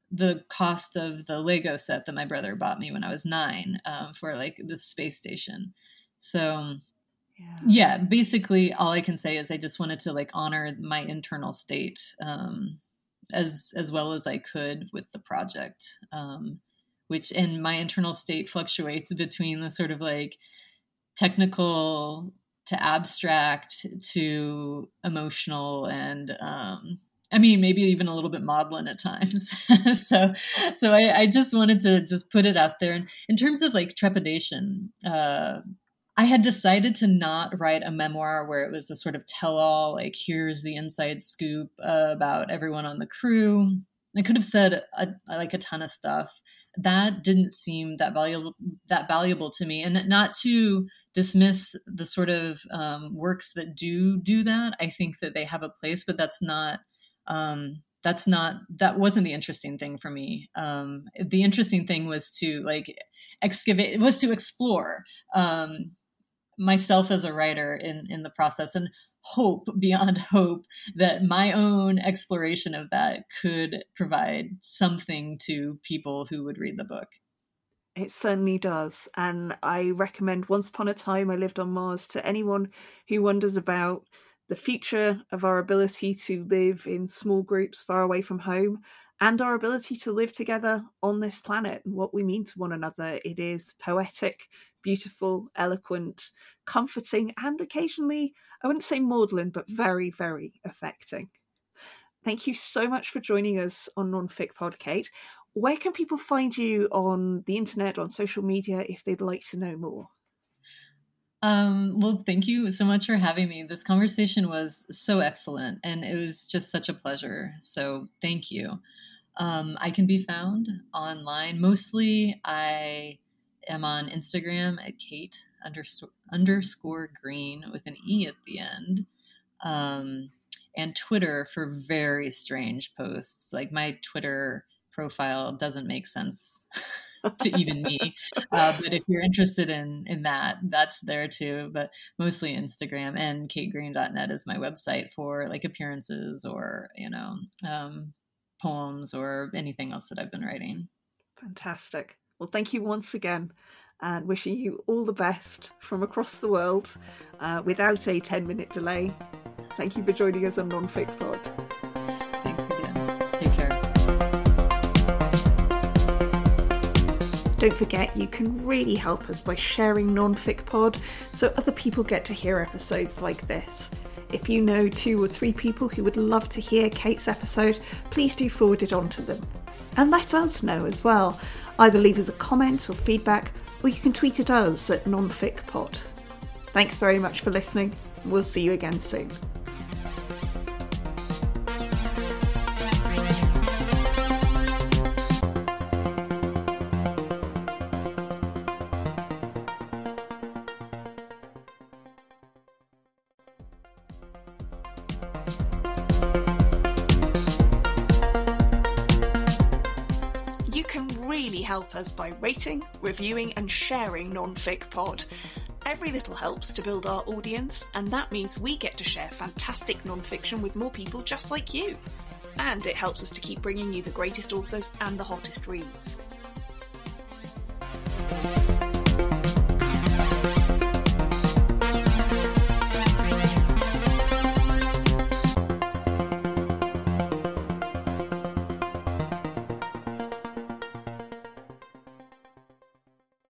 the cost of the Lego set that my brother bought me when I was nine um, for like the space station. So, yeah. yeah. basically, all I can say is I just wanted to like honor my internal state um, as as well as I could with the project. Um, which in my internal state fluctuates between the sort of like technical to abstract to emotional and um, I mean, maybe even a little bit maudlin at times. so, so I, I, just wanted to just put it out there. And in terms of like trepidation, uh, I had decided to not write a memoir where it was a sort of tell-all, like here's the inside scoop uh, about everyone on the crew. I could have said a, like a ton of stuff, that didn't seem that valuable that valuable to me. And not to dismiss the sort of um, works that do do that i think that they have a place but that's not um, that's not that wasn't the interesting thing for me. Um, the interesting thing was to like excavate was to explore um, myself as a writer in in the process. And hope beyond hope that my own exploration of that could provide something to people who would read the book. It certainly does. And I recommend Once Upon a Time I Lived on Mars to anyone who wonders about the future of our ability to live in small groups far away from home and our ability to live together on this planet and what we mean to one another. It is poetic, beautiful, eloquent, comforting, and occasionally, I wouldn't say maudlin, but very, very affecting. Thank you so much for joining us on Nonfic Pod, Kate. Where can people find you on the internet, on social media, if they'd like to know more? Um, well, thank you so much for having me. This conversation was so excellent and it was just such a pleasure. So, thank you. Um, I can be found online. Mostly, I am on Instagram at Kate underscore, underscore green with an E at the end. Um, and Twitter for very strange posts. Like my Twitter profile doesn't make sense to even me. Uh, but if you're interested in in that, that's there too. But mostly Instagram and kategreene.net is my website for like appearances or you know um, poems or anything else that I've been writing. Fantastic. Well, thank you once again and wishing you all the best from across the world uh, without a 10 minute delay. Thank you for joining us on Nonfic Pod. Thanks again. Take care. Don't forget, you can really help us by sharing Nonfic Pod so other people get to hear episodes like this. If you know two or three people who would love to hear Kate's episode, please do forward it on to them. And let us know as well. Either leave us a comment or feedback, or you can tweet at us at nonficpod. Thanks very much for listening. We'll see you again soon. reviewing and sharing non-fic pod. Every little helps to build our audience, and that means we get to share fantastic non-fiction with more people just like you. And it helps us to keep bringing you the greatest authors and the hottest reads.